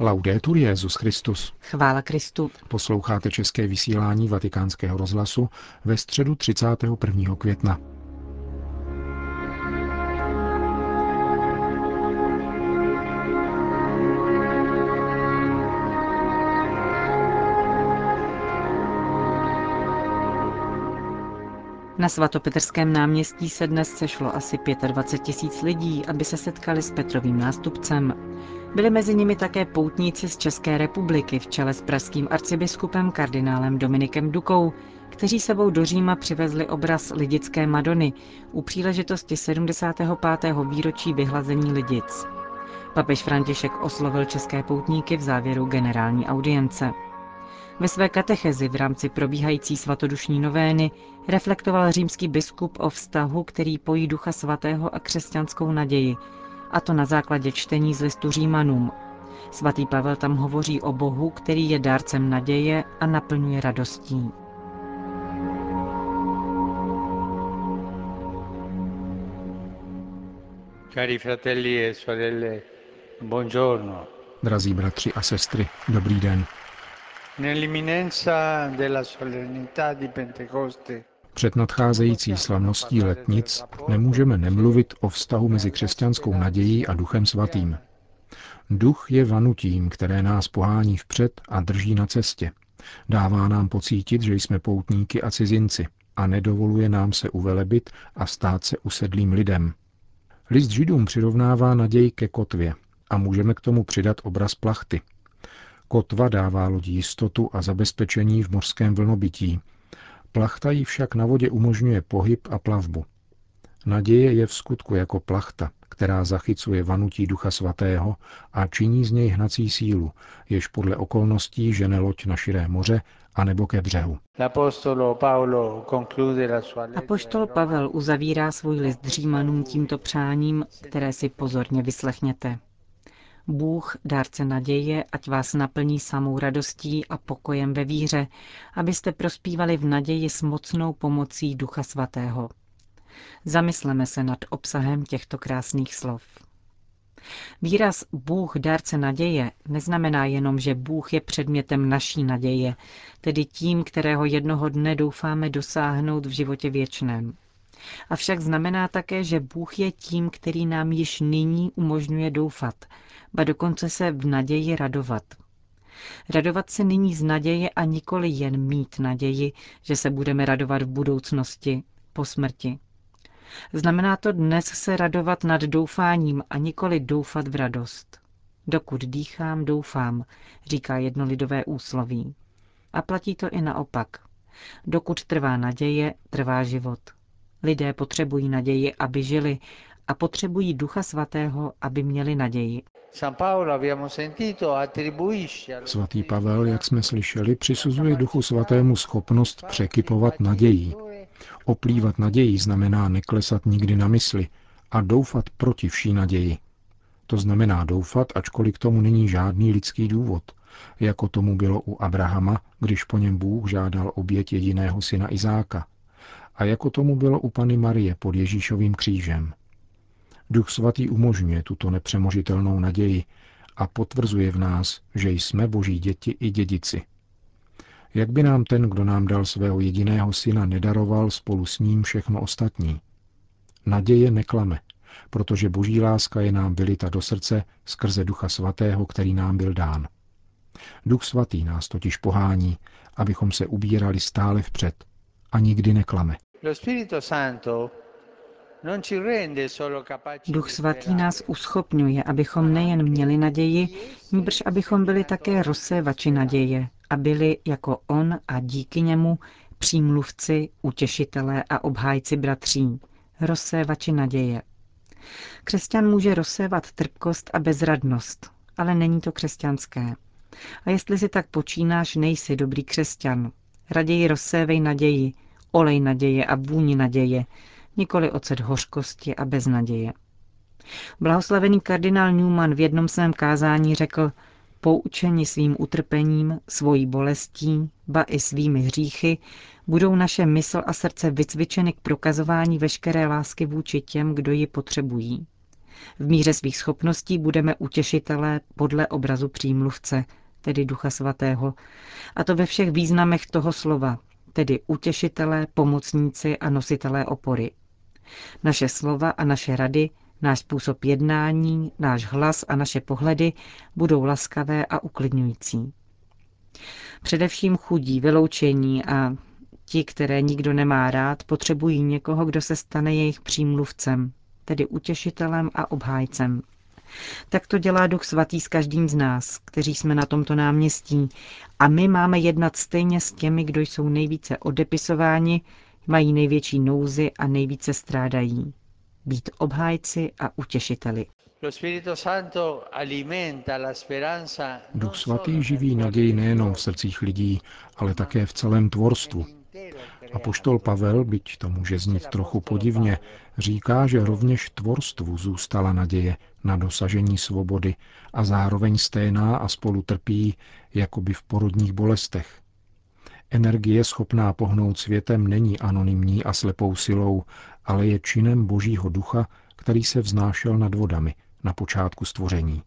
Laudetur Jezus Christus. Chvála Kristu. Posloucháte české vysílání Vatikánského rozhlasu ve středu 31. května. Na svatopetrském náměstí se dnes sešlo asi 25 tisíc lidí, aby se setkali s Petrovým nástupcem. Byli mezi nimi také poutníci z České republiky v čele s pražským arcibiskupem kardinálem Dominikem Dukou, kteří sebou do Říma přivezli obraz lidické Madony u příležitosti 75. výročí vyhlazení lidic. Papež František oslovil české poutníky v závěru generální audience. Ve své katechezi v rámci probíhající svatodušní novény reflektoval římský biskup o vztahu, který pojí Ducha Svatého a křesťanskou naději, a to na základě čtení z listu Římanům. Svatý Pavel tam hovoří o Bohu, který je dárcem naděje a naplňuje radostí. Cari fratelli e sorelle, buongiorno. Drazí bratři a sestry, dobrý den. Před nadcházející slavností letnic nemůžeme nemluvit o vztahu mezi křesťanskou nadějí a Duchem Svatým. Duch je vanutím, které nás pohání vpřed a drží na cestě. Dává nám pocítit, že jsme poutníky a cizinci a nedovoluje nám se uvelebit a stát se usedlým lidem. List židům přirovnává naději ke kotvě a můžeme k tomu přidat obraz plachty – Kotva dává lodi jistotu a zabezpečení v mořském vlnobytí. Plachta jí však na vodě umožňuje pohyb a plavbu. Naděje je v skutku jako plachta, která zachycuje vanutí Ducha Svatého a činí z něj hnací sílu, jež podle okolností žene loď na širé moře a nebo ke břehu. Apoštol Pavel uzavírá svůj list Římanům tímto přáním, které si pozorně vyslechněte. Bůh, dárce naděje, ať vás naplní samou radostí a pokojem ve víře, abyste prospívali v naději s mocnou pomocí Ducha Svatého. Zamysleme se nad obsahem těchto krásných slov. Výraz Bůh dárce naděje neznamená jenom, že Bůh je předmětem naší naděje, tedy tím, kterého jednoho dne doufáme dosáhnout v životě věčném. Avšak znamená také, že Bůh je tím, který nám již nyní umožňuje doufat, ba dokonce se v naději radovat. Radovat se nyní z naděje a nikoli jen mít naději, že se budeme radovat v budoucnosti, po smrti. Znamená to dnes se radovat nad doufáním a nikoli doufat v radost. Dokud dýchám, doufám, říká jednolidové úsloví. A platí to i naopak. Dokud trvá naděje, trvá život. Lidé potřebují naději, aby žili, a potřebují Ducha Svatého, aby měli naději. Svatý Pavel, jak jsme slyšeli, přisuzuje Duchu Svatému schopnost překypovat nadějí. Oplývat naději znamená neklesat nikdy na mysli a doufat proti vší naději. To znamená doufat, ačkoliv k tomu není žádný lidský důvod, jako tomu bylo u Abrahama, když po něm Bůh žádal oběť jediného syna Izáka, a jako tomu bylo u Pany Marie pod Ježíšovým křížem. Duch svatý umožňuje tuto nepřemožitelnou naději a potvrzuje v nás, že jsme boží děti i dědici. Jak by nám ten, kdo nám dal svého jediného syna, nedaroval spolu s ním všechno ostatní? Naděje neklame, protože boží láska je nám vylita do srdce skrze Ducha Svatého, který nám byl dán. Duch Svatý nás totiž pohání, abychom se ubírali stále vpřed a nikdy neklame. Duch svatý nás uschopňuje, abychom nejen měli naději, níbrž abychom byli také rozsévači naděje a byli jako on a díky němu přímluvci, utěšitelé a obhájci bratří, rozsévači naděje. Křesťan může rozsévat trpkost a bezradnost, ale není to křesťanské. A jestli si tak počínáš, nejsi dobrý křesťan. Raději rozsévej naději, olej naděje a vůni naděje, nikoli ocet hořkosti a beznaděje. Blahoslavený kardinál Newman v jednom svém kázání řekl, poučeni svým utrpením, svojí bolestí, ba i svými hříchy, budou naše mysl a srdce vycvičeny k prokazování veškeré lásky vůči těm, kdo ji potřebují. V míře svých schopností budeme utěšitelé podle obrazu přímluvce, tedy Ducha Svatého, a to ve všech významech toho slova, tedy utěšitelé, pomocníci a nositelé opory. Naše slova a naše rady, náš způsob jednání, náš hlas a naše pohledy budou laskavé a uklidňující. Především chudí, vyloučení a ti, které nikdo nemá rád, potřebují někoho, kdo se stane jejich přímluvcem, tedy utěšitelem a obhájcem. Tak to dělá Duch Svatý s každým z nás, kteří jsme na tomto náměstí. A my máme jednat stejně s těmi, kdo jsou nejvíce odepisováni, mají největší nouzy a nejvíce strádají. Být obhájci a utěšiteli. Duch svatý živí naději nejenom v srdcích lidí, ale také v celém tvorstvu. A poštol Pavel, byť to může znít trochu podivně, říká, že rovněž tvorstvu zůstala naděje na dosažení svobody a zároveň sténá a spolu trpí, jakoby v porodních bolestech. Energie schopná pohnout světem není anonymní a slepou silou, ale je činem Božího ducha, který se vznášel nad vodami na počátku stvoření.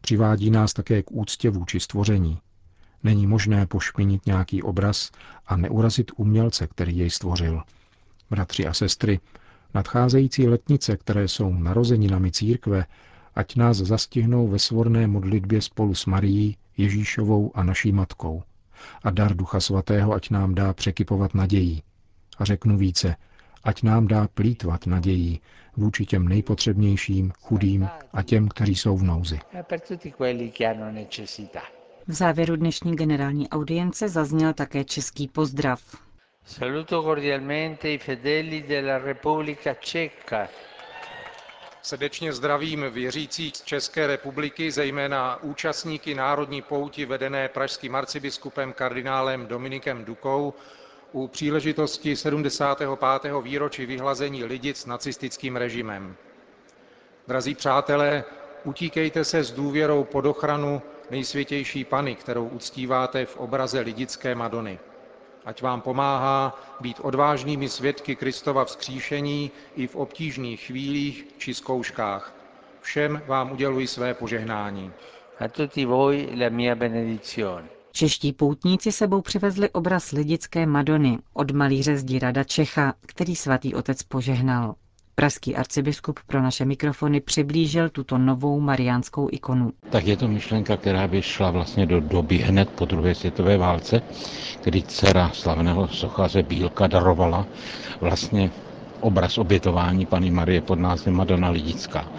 Přivádí nás také k úctě vůči stvoření. Není možné pošpinit nějaký obraz a neurazit umělce, který jej stvořil. Bratři a sestry, nadcházející letnice, které jsou narozeninami církve, ať nás zastihnou ve svorné modlitbě spolu s Marií, Ježíšovou a naší matkou. A dar Ducha Svatého ať nám dá překypovat nadějí. A řeknu více, ať nám dá plítvat nadějí vůči těm nejpotřebnějším, chudým a těm, kteří jsou v nouzi. V závěru dnešní generální audience zazněl také český pozdrav. Saluto cordialmente i fedeli della Repubblica Ceca. Srdečně zdravím věřící z České republiky, zejména účastníky národní pouti vedené pražským arcibiskupem kardinálem Dominikem Dukou u příležitosti 75. výročí vyhlazení lidic nacistickým režimem. Drazí přátelé, utíkejte se s důvěrou pod ochranu nejsvětější Pany, kterou uctíváte v obraze lidické Madony. Ať vám pomáhá být odvážnými svědky Kristova vzkříšení i v obtížných chvílích či zkouškách. Všem vám uděluji své požehnání. A tutti voi la mia benedizione. Čeští poutníci sebou přivezli obraz lidické Madony od malíře Zdírada Čecha, který svatý otec požehnal. Pražský arcibiskup pro naše mikrofony přiblížil tuto novou mariánskou ikonu. Tak je to myšlenka, která by šla vlastně do doby hned po druhé světové válce, kdy dcera slavného sochaře Bílka darovala vlastně obraz obětování Pany Marie pod názvem Madonna Lidická.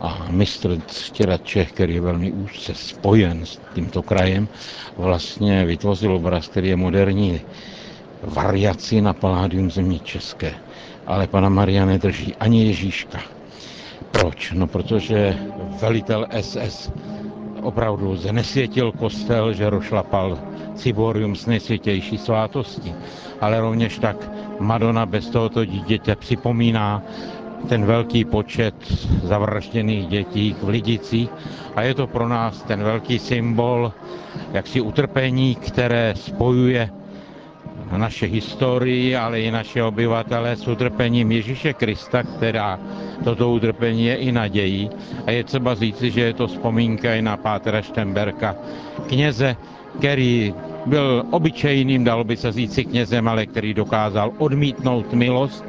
A mistr Stěrat Čech, který je velmi úzce spojen s tímto krajem, vlastně vytvořil obraz, který je moderní variaci na paládium země české ale pana Maria nedrží ani Ježíška. Proč? No protože velitel SS opravdu znesvětil kostel, že rošlapal ciborium z nejsvětější svátosti. Ale rovněž tak Madonna bez tohoto dítěte připomíná ten velký počet zavražděných dětí v Lidicích a je to pro nás ten velký symbol jaksi utrpení, které spojuje naše historii, ale i naše obyvatele s utrpením Ježíše Krista, která toto utrpení je i nadějí. A je třeba říci, že je to vzpomínka i na Pátera Štemberka, kněze, který byl obyčejným, dalo by se říci knězem, ale který dokázal odmítnout milost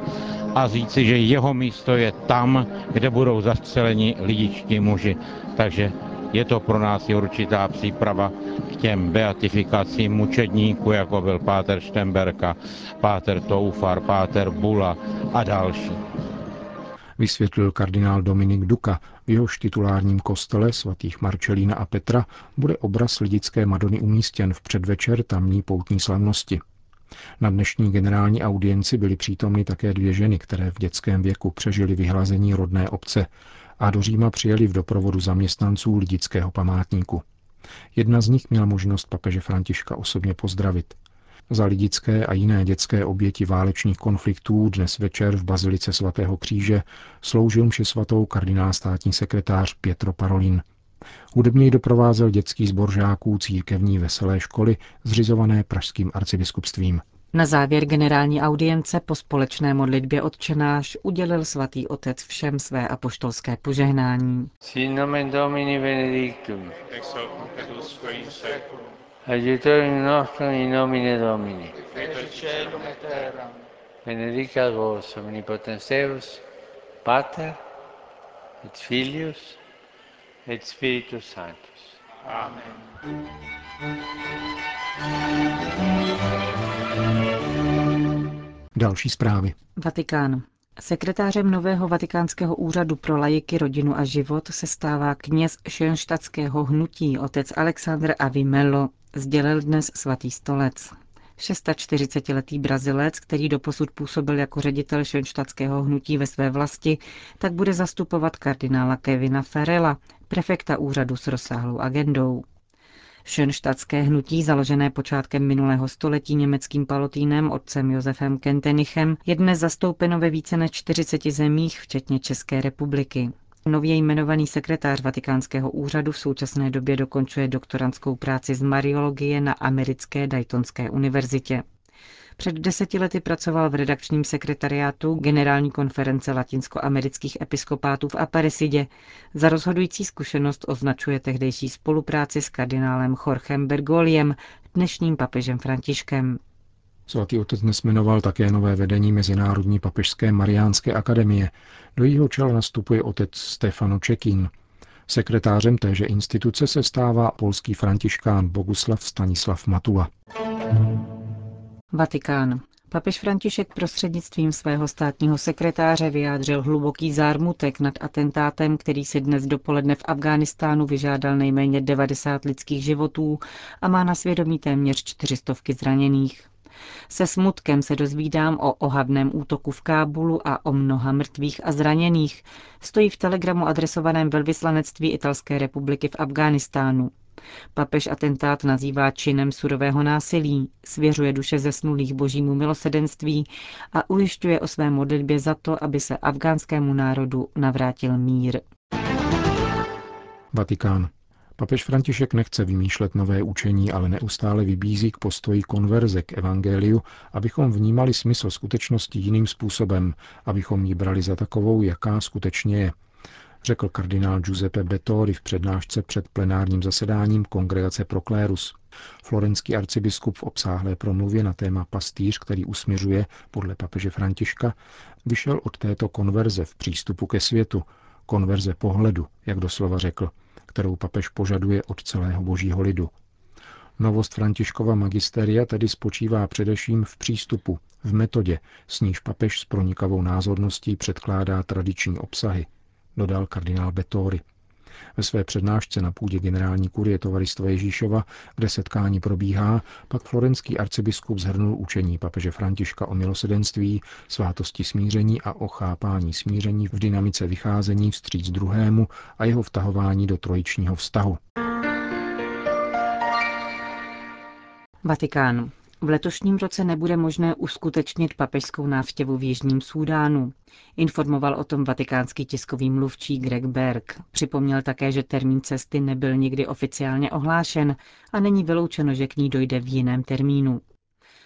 a říci, že jeho místo je tam, kde budou zastřeleni lidičtí muži. Takže je to pro nás i určitá příprava k těm beatifikacím mučedníků, jako byl Páter Štemberka, Páter Toufar, Páter Bula a další. Vysvětlil kardinál Dominik Duka, v jehož titulárním kostele svatých Marčelína a Petra bude obraz lidické Madony umístěn v předvečer tamní poutní slavnosti. Na dnešní generální audienci byly přítomny také dvě ženy, které v dětském věku přežily vyhlazení rodné obce a do Říma přijeli v doprovodu zaměstnanců lidického památníku. Jedna z nich měla možnost papeže Františka osobně pozdravit. Za lidické a jiné dětské oběti válečných konfliktů dnes večer v Bazilice svatého kříže sloužil mši svatou kardinál státní sekretář Pietro Parolin. Hudebně doprovázel dětský sbor žáků církevní veselé školy, zřizované pražským arcibiskupstvím. Na závěr generální audience po společné modlitbě odčenáš udělil svatý otec všem své apoštolské požehnání. Sin nomen Domini benedictum. Ex hoc in seculum. Nostrum in nomine Domini. Benedicat vos omnipotens Deus, Pater et Filius et Spiritus Sanctus. Amen. Další zprávy. Vatikán. Sekretářem nového vatikánského úřadu pro lajiky, rodinu a život se stává kněz šenštatského hnutí otec Alexandr Avimelo, sdělil dnes svatý stolec. 640-letý Brazilec, který doposud působil jako ředitel šenštatského hnutí ve své vlasti, tak bude zastupovat kardinála Kevina Ferela, prefekta úřadu s rozsáhlou agendou. Šenštatské hnutí, založené počátkem minulého století německým palotínem otcem Josefem Kentenichem, je dnes zastoupeno ve více než 40 zemích, včetně České republiky. Nově jmenovaný sekretář Vatikánského úřadu v současné době dokončuje doktorantskou práci z mariologie na americké Daytonské univerzitě. Před deseti lety pracoval v redakčním sekretariátu Generální konference latinskoamerických episkopátů v Aparisidě. Za rozhodující zkušenost označuje tehdejší spolupráci s kardinálem Jorgem Bergoliem, dnešním papežem Františkem. Svatý otec dnes jmenoval také nové vedení Mezinárodní papežské Mariánské akademie. Do jejího čela nastupuje otec Stefano Čekín. Sekretářem téže instituce se stává polský františkán Boguslav Stanislav Matula. Vatikán. Papež František prostřednictvím svého státního sekretáře vyjádřil hluboký zármutek nad atentátem, který si dnes dopoledne v Afghánistánu vyžádal nejméně 90 lidských životů a má na svědomí téměř čtyřistovky zraněných. Se smutkem se dozvídám o ohavném útoku v Kábulu a o mnoha mrtvých a zraněných, stojí v telegramu adresovaném velvyslanectví Italské republiky v Afghánistánu. Papež atentát nazývá činem surového násilí, svěřuje duše zesnulých božímu milosedenství a ujišťuje o své modlitbě za to, aby se afgánskému národu navrátil mír. Vatikán. Papež František nechce vymýšlet nové učení, ale neustále vybízí k postoji konverze k evangeliu, abychom vnímali smysl skutečnosti jiným způsobem, abychom ji brali za takovou, jaká skutečně je – řekl kardinál Giuseppe Bettori v přednášce před plenárním zasedáním Kongregace Proklérus. Florenský arcibiskup v obsáhlé promluvě na téma pastýř, který usměřuje podle papeže Františka, vyšel od této konverze v přístupu ke světu, konverze pohledu, jak doslova řekl, kterou papež požaduje od celého božího lidu. Novost Františkova magisteria tedy spočívá především v přístupu, v metodě, s níž papež s pronikavou názorností předkládá tradiční obsahy – dodal kardinál Betori. Ve své přednášce na půdě generální kurie tovaristva Ježíšova, kde setkání probíhá, pak florenský arcibiskup zhrnul učení papeže Františka o milosedenství, svátosti smíření a o chápání smíření v dynamice vycházení vstříc druhému a jeho vtahování do trojičního vztahu. Vatikán. V letošním roce nebude možné uskutečnit papežskou návštěvu v Jižním Súdánu. Informoval o tom vatikánský tiskový mluvčí Greg Berg. Připomněl také, že termín cesty nebyl nikdy oficiálně ohlášen a není vyloučeno, že k ní dojde v jiném termínu.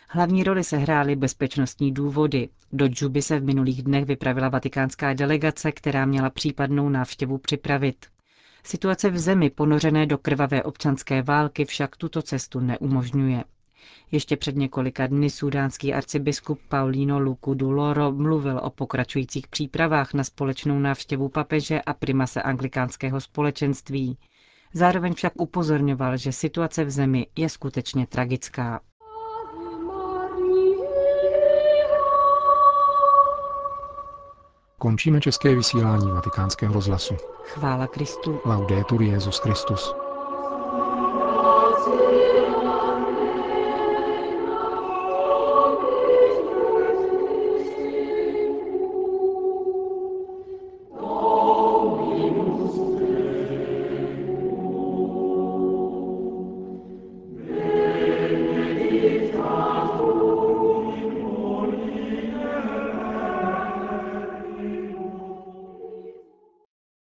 Hlavní roli se hrály bezpečnostní důvody. Do Džuby se v minulých dnech vypravila vatikánská delegace, která měla případnou návštěvu připravit. Situace v zemi ponořené do krvavé občanské války však tuto cestu neumožňuje. Ještě před několika dny sudánský arcibiskup Paulino Luku Duloro mluvil o pokračujících přípravách na společnou návštěvu papeže a primase anglikánského společenství. Zároveň však upozorňoval, že situace v zemi je skutečně tragická. Končíme české vysílání vatikánského rozhlasu. Chvála Kristu. Laudetur Jezus Christus.